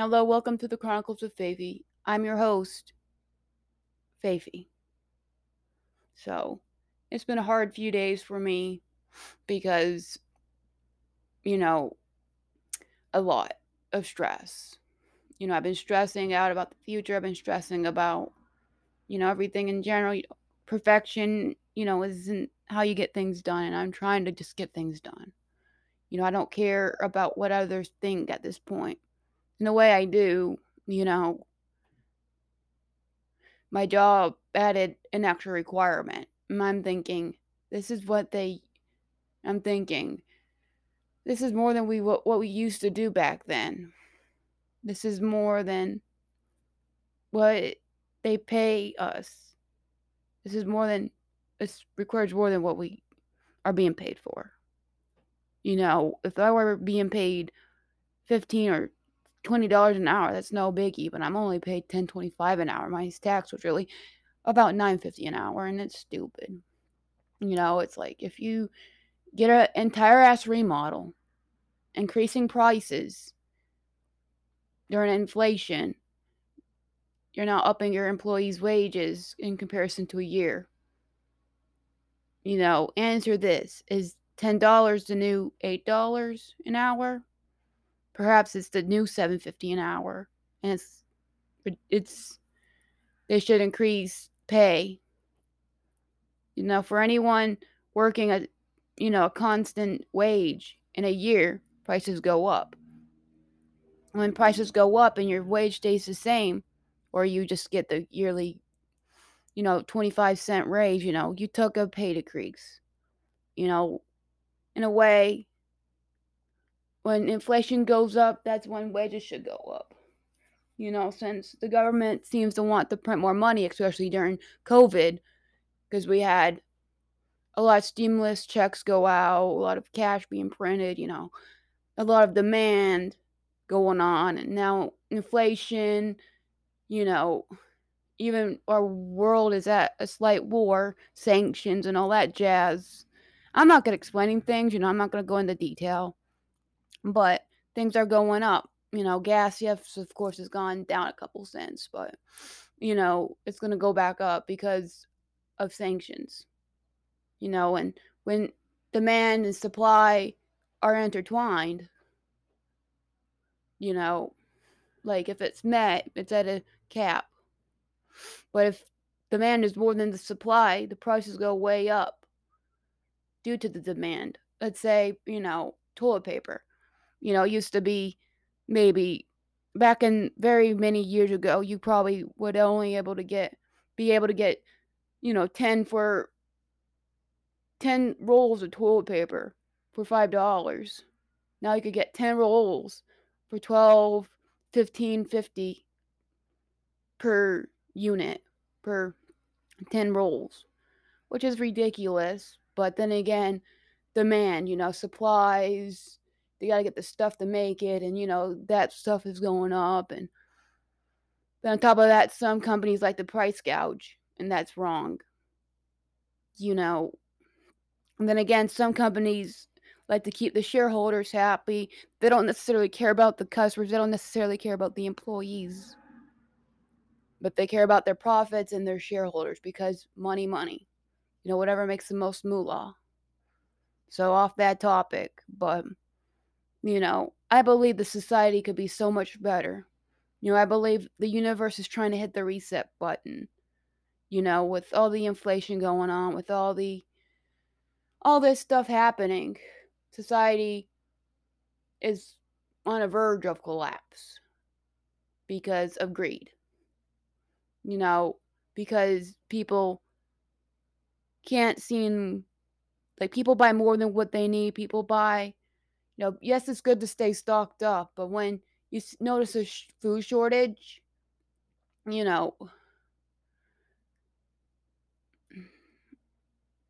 Hello, welcome to the Chronicles of Faiffy. I'm your host, Faiffy. So, it's been a hard few days for me because, you know, a lot of stress. You know, I've been stressing out about the future. I've been stressing about, you know, everything in general. Perfection, you know, isn't how you get things done. And I'm trying to just get things done. You know, I don't care about what others think at this point. In a way, I do, you know. My job added an extra requirement. And I'm thinking, this is what they. I'm thinking, this is more than we what, what we used to do back then. This is more than what they pay us. This is more than it requires more than what we are being paid for. You know, if I were being paid fifteen or twenty dollars an hour, that's no biggie. But I'm only paid ten twenty five an hour. My tax was really about nine fifty an hour, and it's stupid. You know, it's like if you get an entire ass remodel, increasing prices during inflation, you're now upping your employees' wages in comparison to a year. You know, answer this is $10 the new $8 an hour? Perhaps it's the new 750 an hour and it's it's they should increase pay. You know, for anyone working a you know, a constant wage in a year, prices go up. When prices go up and your wage stays the same, or you just get the yearly, you know, 25 cent raise, you know, you took a pay decrease. You know, in a way, when inflation goes up, that's when wages should go up. You know, since the government seems to want to print more money, especially during COVID, because we had a lot of stimulus checks go out, a lot of cash being printed, you know, a lot of demand going on, and now inflation, you know, even our world is at a slight war, sanctions, and all that jazz. I'm not good at explaining things, you know, I'm not going to go into detail, but things are going up. You know, gas, yes, of course, has gone down a couple cents, but, you know, it's going to go back up because of sanctions. You know, and when demand and supply are intertwined, you know, like if it's met, it's at a cap. But if demand is more than the supply, the prices go way up due to the demand. Let's say, you know, toilet paper, you know, used to be maybe back in very many years ago, you probably would only able to get be able to get, you know, 10 for 10 rolls of toilet paper for $5. Now you could get 10 rolls for 12, 15, 50 per unit per 10 rolls, which is ridiculous but then again, demand, you know, supplies, they got to get the stuff to make it. And, you know, that stuff is going up. And then on top of that, some companies like to price gouge, and that's wrong. You know, and then again, some companies like to keep the shareholders happy. They don't necessarily care about the customers, they don't necessarily care about the employees. But they care about their profits and their shareholders because money, money you know, whatever makes the most moolah. So, off that topic, but, you know, I believe the society could be so much better. You know, I believe the universe is trying to hit the reset button. You know, with all the inflation going on, with all the all this stuff happening, society is on a verge of collapse because of greed. You know, because people can't seem like people buy more than what they need. People buy, know, yes, it's good to stay stocked up, but when you notice a sh- food shortage, you know,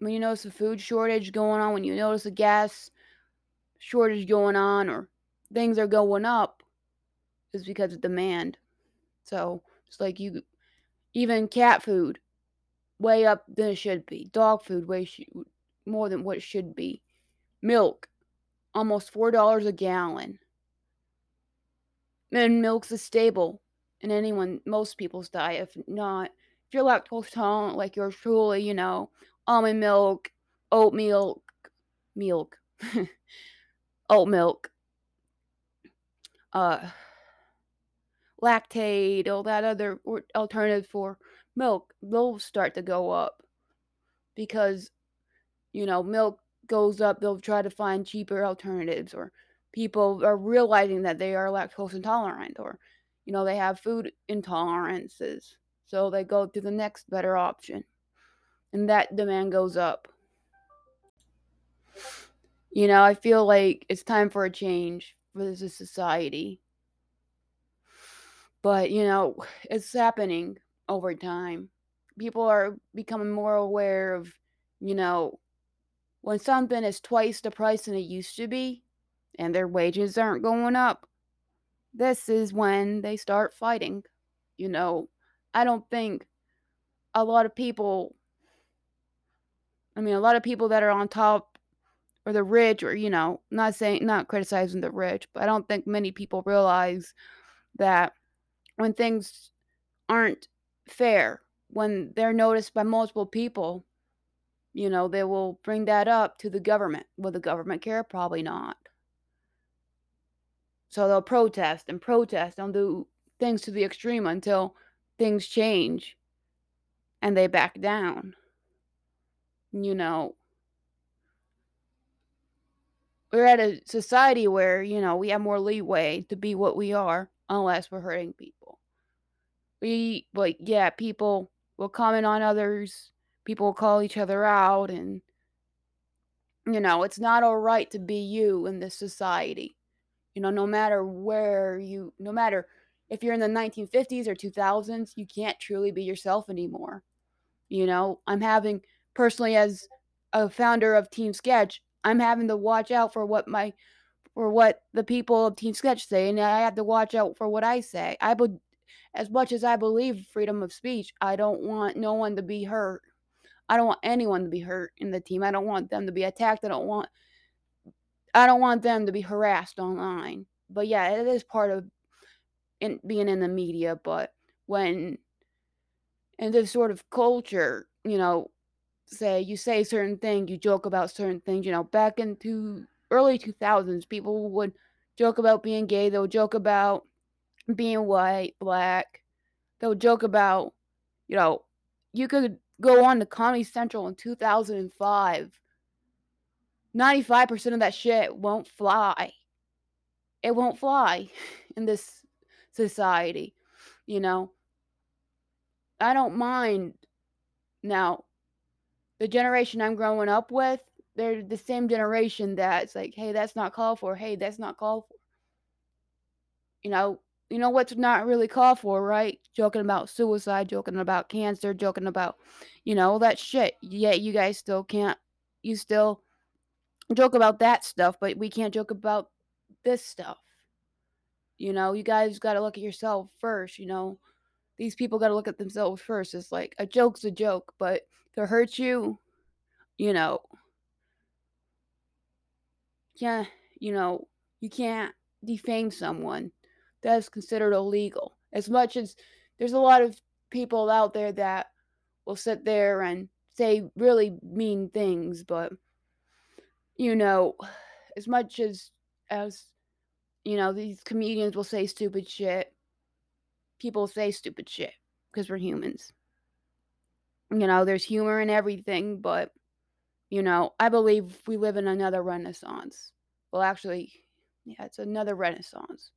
when you notice a food shortage going on, when you notice a gas shortage going on, or things are going up, is because of demand. So it's like you, even cat food way up than it should be. Dog food way sh- more than what it should be. Milk, almost four dollars a gallon. and milk's a staple in anyone, most people's diet. If not, if you're lactose intolerant, like yours truly, you know, almond milk, oat milk, milk, oat milk, uh, Lactaid, all that other alternative for milk, they'll start to go up because, you know, milk goes up. They'll try to find cheaper alternatives, or people are realizing that they are lactose intolerant, or, you know, they have food intolerances. So they go to the next better option. And that demand goes up. You know, I feel like it's time for a change for this society. But, you know, it's happening over time. People are becoming more aware of, you know, when something is twice the price than it used to be and their wages aren't going up, this is when they start fighting. You know, I don't think a lot of people, I mean, a lot of people that are on top or the rich, or, you know, not saying, not criticizing the rich, but I don't think many people realize that when things aren't fair, when they're noticed by multiple people, you know, they will bring that up to the government. Will the government care? Probably not. So they'll protest and protest and do things to the extreme until things change and they back down. You know, we're at a society where, you know, we have more leeway to be what we are unless we're hurting people. We, like, yeah, people will comment on others, people call each other out, and, you know, it's not all right to be you in this society. You know, no matter where you, no matter if you're in the 1950s or 2000s, you can't truly be yourself anymore. You know, I'm having, personally, as a founder of Team Sketch, I'm having to watch out for what my for what the people of Team Sketch say, and I have to watch out for what I say. I would, as much as I believe freedom of speech, I don't want no one to be hurt. I don't want anyone to be hurt in the team. I don't want them to be attacked. I don't want I don't want them to be harassed online. But yeah, it is part of in, being in the media. But when in this sort of culture, you know, say you say certain thing, you joke about certain things. You know, back into early 2000s, people would joke about being gay. They would joke about being white, black. They would joke about, you know, you could go on to Comedy Central in 2005. 95% of that shit won't fly. It won't fly in this society, you know. I don't mind now the generation I'm growing up with, they're the same generation that's like, hey, that's not called for. Hey, that's not called for. You know, you know what's not really called for, right? Joking about suicide, joking about cancer, joking about, you know, all that shit. Yeah, you guys still can't, you still joke about that stuff, but we can't joke about this stuff. You know, you guys got to look at yourself first, you know. These people got to look at themselves first. It's like a joke's a joke, but to hurt you, you know, yeah, you know, you can't defame someone. That is considered illegal. As much as there's a lot of people out there that will sit there and say really mean things, but you know, as much as as you know, these comedians will say stupid shit. People say stupid shit because we're humans. You know, there's humor in everything, but you know, I believe we live in another renaissance. Well, actually, yeah, it's another renaissance.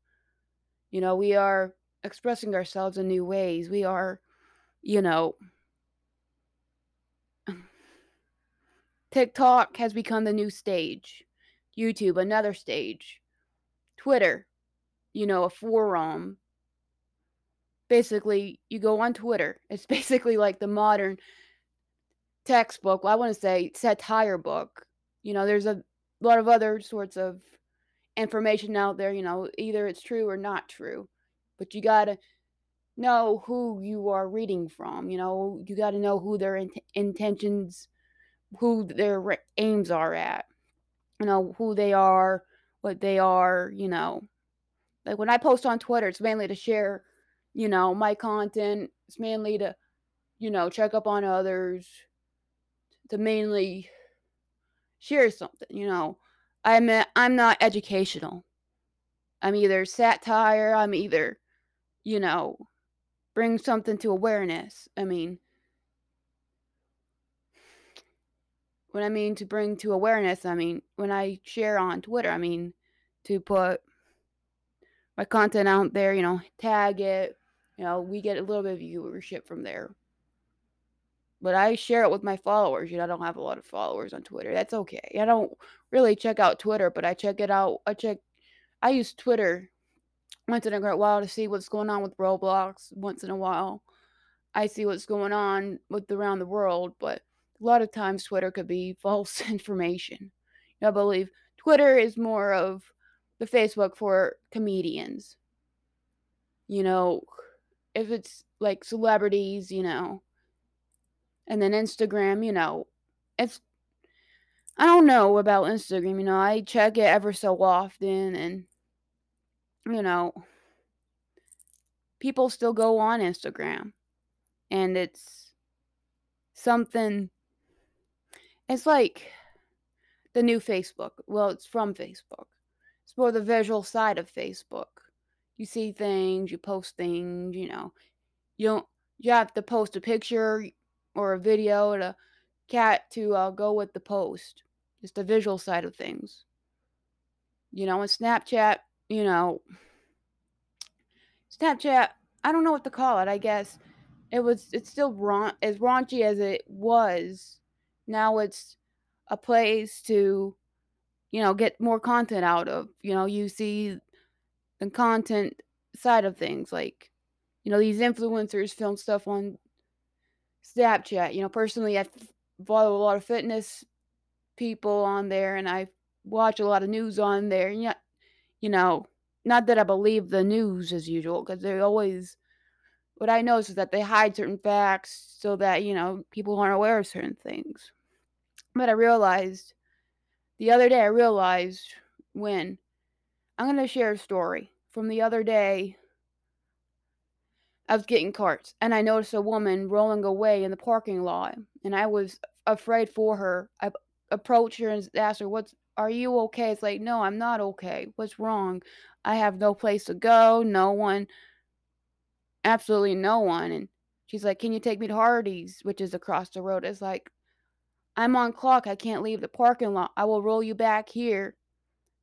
You know, we are expressing ourselves in new ways. We are, you know, TikTok has become the new stage. YouTube, another stage. Twitter, you know, a forum. Basically, you go on Twitter. It's basically like the modern textbook. Well, I want to say satire book. You know, there's a lot of other sorts of information out there. You know, either it's true or not true, but you gotta know who you are reading from. You know, you got to know who their in- intentions, who their re- aims are at. You know, who they are, what they are. You know, Like when I post on Twitter, it's mainly to share, you know, my content. It's mainly to, you know, check up on others, to mainly share something, you know. I'm a, I'm not educational. I'm either satire, I'm either, you know, bring something to awareness. I mean, when I mean to bring to awareness, I mean when I share on Twitter, I mean to put my content out there, you know, tag it, you know, we get a little bit of viewership from there. But I share it with my followers. You know, I don't have a lot of followers on Twitter. That's okay. I don't really check out Twitter, but I check it out. I check I use Twitter once in a great while to see what's going on with Roblox once in a while. I see what's going on with around the world, but a lot of times Twitter could be false information. I believe Twitter is more of the Facebook for comedians. You know, if it's like celebrities, you know, and then Instagram, you know, it's I don't know about Instagram, you know, I check it ever so often and you know, people still go on Instagram and it's something it's like the new Facebook. Well, it's from Facebook. It's more the visual side of Facebook. You see things, you post things, you know. You don't you have to post a picture or a video to cat to uh, go with the post. It's the visual side of things. You know, and Snapchat, you know, Snapchat, I don't know what to call it. I guess it was it's still raun- as raunchy as it was. Now it's a place to you know get more content out of. You know, you see the content side of things like you know these influencers film stuff on Snapchat. You know, personally, I follow a lot of fitness people on there, and I watch a lot of news on there. And yeah, you know, not that I believe the news as usual, because they always. What I notice is that they hide certain facts so that you know people aren't aware of certain things. But I realized the other day. I realized when I'm gonna share a story from the other day. I was getting carts and I noticed a woman rolling away in the parking lot and I was afraid for her. I approached her and asked her, "What's are you okay?" It's like, "No, I'm not okay. What's wrong? I have no place to go, no one, absolutely no one." And she's like, "Can you take me to Hardee's, which is across the road?" It's like, "I'm on clock. I can't leave the parking lot. I will roll you back here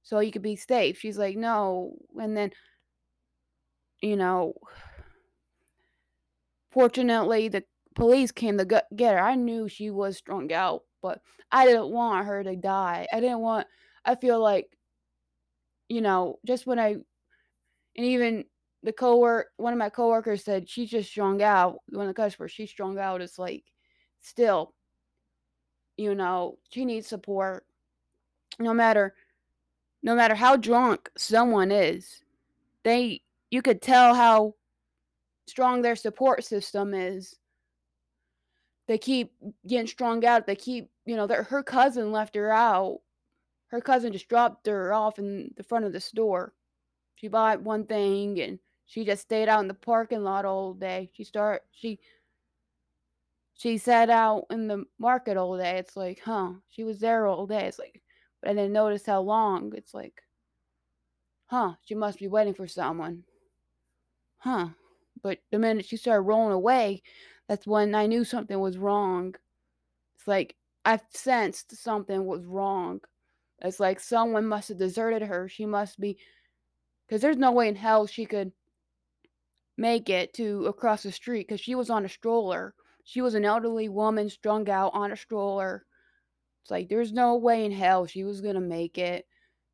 so you could be safe." She's like, "No." And then you know, fortunately the police came to get her. I knew she was strung out, but I didn't want her to die. I didn't want I feel like you know, just when I and even the coworker one of my coworkers said she's just strung out. When the customer she's strung out, it's like still, you know, she needs support. No matter no matter how drunk someone is, they you could tell how strong their support system is. They keep getting strung out. They keep, you know, her cousin left her out. Her cousin just dropped her off in the front of the store. She bought one thing and she just stayed out in the parking lot all day. She start she she sat out in the market all day. It's like, huh? She was there all day. It's like, but I didn't notice how long. It's like, huh? She must be waiting for someone. Huh? But the minute she started rolling away, that's when I knew something was wrong. It's like I sensed something was wrong. It's like someone must have deserted her. She must be because there's no way in hell she could make it to across the street because she was on a stroller. She was an elderly woman strung out on a stroller. It's like there's no way in hell she was gonna make it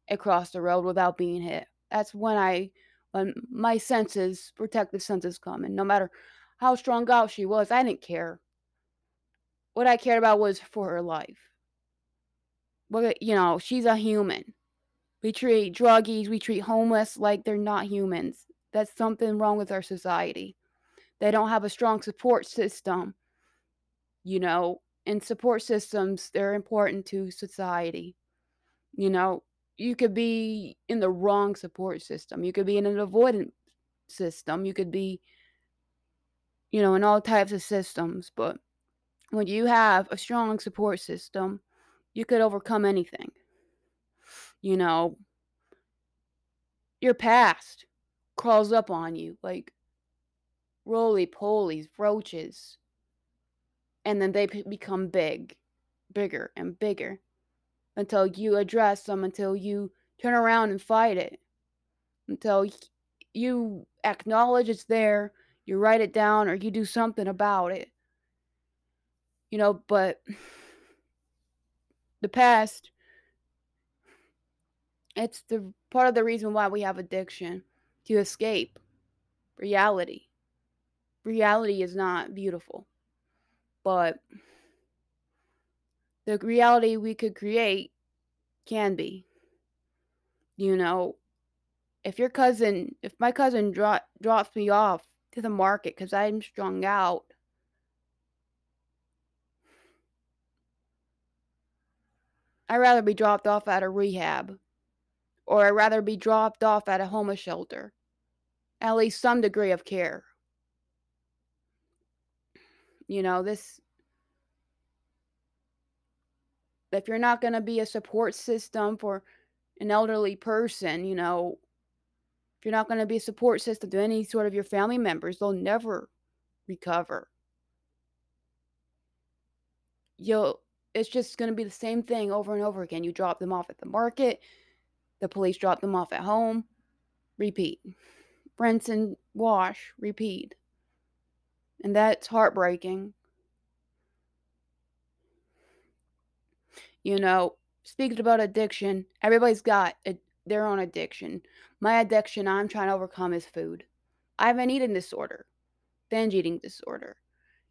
across the road without being hit. That's when I when my senses, protective senses come and no matter how strung out she was, I didn't care. What I cared about was for her life. But you know, she's a human. We treat druggies, we treat homeless like they're not humans. That's something wrong with our society. They don't have a strong support system. You know, and support systems, they're important to society. You know, you could be in the wrong support system. You could be in an avoidance system. You could be, you know, in all types of systems. But when you have a strong support system, you could overcome anything. You know, your past crawls up on you like roly polies, roaches. And then they become big, bigger and bigger until you address them, until you turn around and fight it, until you acknowledge it's there, you write it down, or you do something about it. You know, but the past, it's the part of the reason why we have addiction to escape reality. Reality is not beautiful, but the reality we could create can be. You know, if your cousin, if my cousin dro- drops me off to the market because I'm strung out, I'd rather be dropped off at a rehab or I'd rather be dropped off at a homeless shelter. At least some degree of care. You know, this if you're not going to be a support system for an elderly person, you know, you're not going to be a support system to any sort of your family members, they'll never recover. You'll it's just going to be the same thing over and over again. You drop them off at the market, the police drop them off at home, repeat. Rinse and wash, repeat. And that's heartbreaking. You know, speaking about addiction, everybody's got a, their own addiction. My addiction I'm trying to overcome is food. I have an eating disorder, binge eating disorder.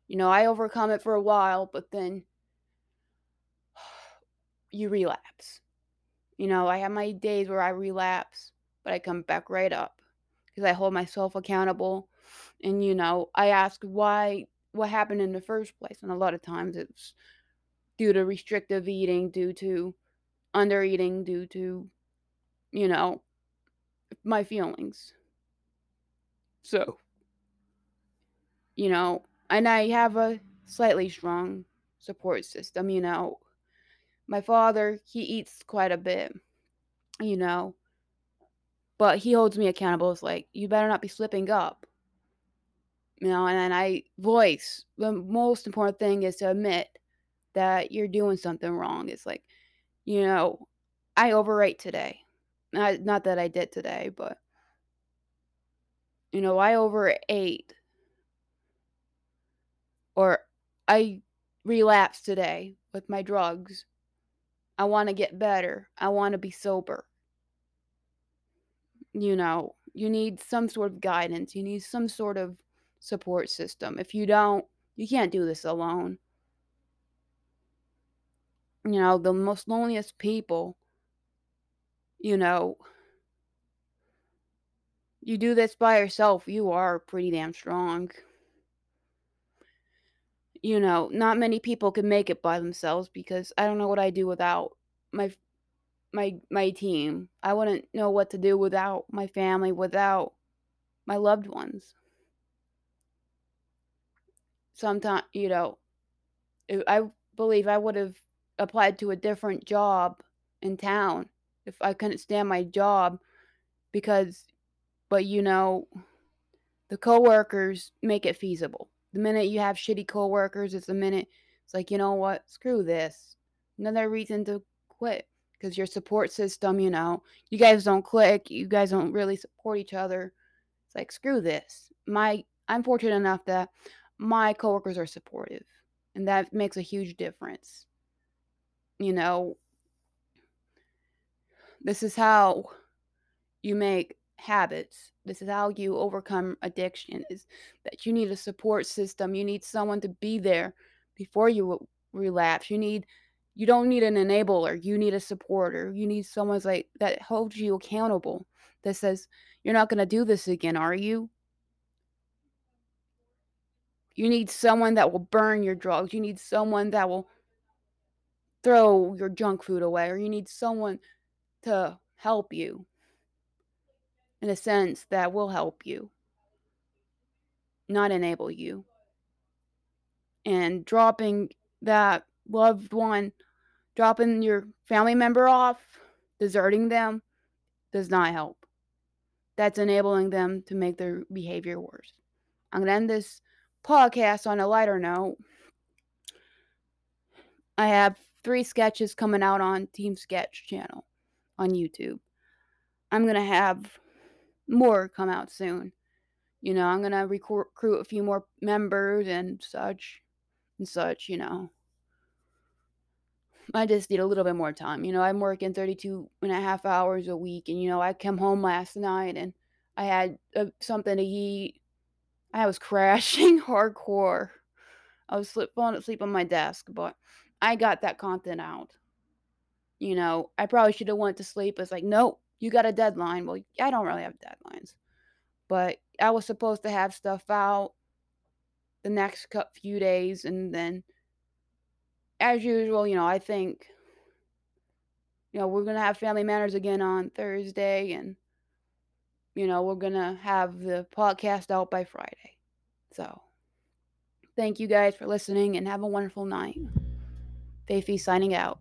You know, I overcome it for a while, but then you relapse. You know, I have my days where I relapse, but I come back right up because I hold myself accountable. And, you know, I ask why, what happened in the first place. And a lot of times it's due to restrictive eating, due to under eating, due to, you know, my feelings. So, you know, and I have a slightly strong support system, you know. My father, he eats quite a bit, you know, but he holds me accountable. It's like, you better not be slipping up. You know, and I voice the most important thing is to admit that you're doing something wrong. It's like, you know, I overate today. Not, not that I did today, but you know, I overate or I relapsed today with my drugs. I want to get better. I want to be sober. You know, you need some sort of guidance. You need some sort of support system. If you don't, you can't do this alone you know, the most loneliest people, you know, you do this by yourself, you are pretty damn strong. You know, not many people can make it by themselves because I don't know what I do without my my my team. I wouldn't know what to do without my family, without my loved ones. Sometimes, you know, I believe I would have applied to a different job in town if I couldn't stand my job because but you know the coworkers make it feasible. The minute you have shitty coworkers, it's the minute it's like, you know what? Screw this. Another reason to quit because your support system, you know, you guys don't click, you guys don't really support each other. It's like, screw this. My I'm fortunate enough that my coworkers are supportive, and that makes a huge difference you know, this is how you make habits. This is how you overcome addiction is that you need a support system. You need someone to be there before you relapse. You need you don't need an enabler. You need a supporter. You need someone like that holds you accountable that says, You're not gonna do this again, are you? You need someone that will burn your drugs. You need someone that will throw your junk food away or you need someone to help you in a sense that will help you, not enable you. And dropping that loved one, dropping your family member off, deserting them, does not help. That's enabling them to make their behavior worse. I'm going to end this podcast on a lighter note. I have three sketches coming out on Team Sketch channel on YouTube. I'm going to have more come out soon. You know, I'm going to recruit a few more members and such and such, you know. I just need a little bit more time. You know, I'm working 32 and a half hours a week. And, you know, I came home last night and I had uh, something to eat. I was crashing hardcore. I was slip, falling asleep on my desk, but I got that content out. You know, I probably should have went to sleep. It's like, nope, you got a deadline. Well, I don't really have deadlines. But I was supposed to have stuff out the next few days and then as usual, you know, I think, you know, we're to have Family Matters again on Thursday, and, you know, we're to have the podcast out by Friday. So, thank you guys for listening and have a wonderful night. Faiffy signing out.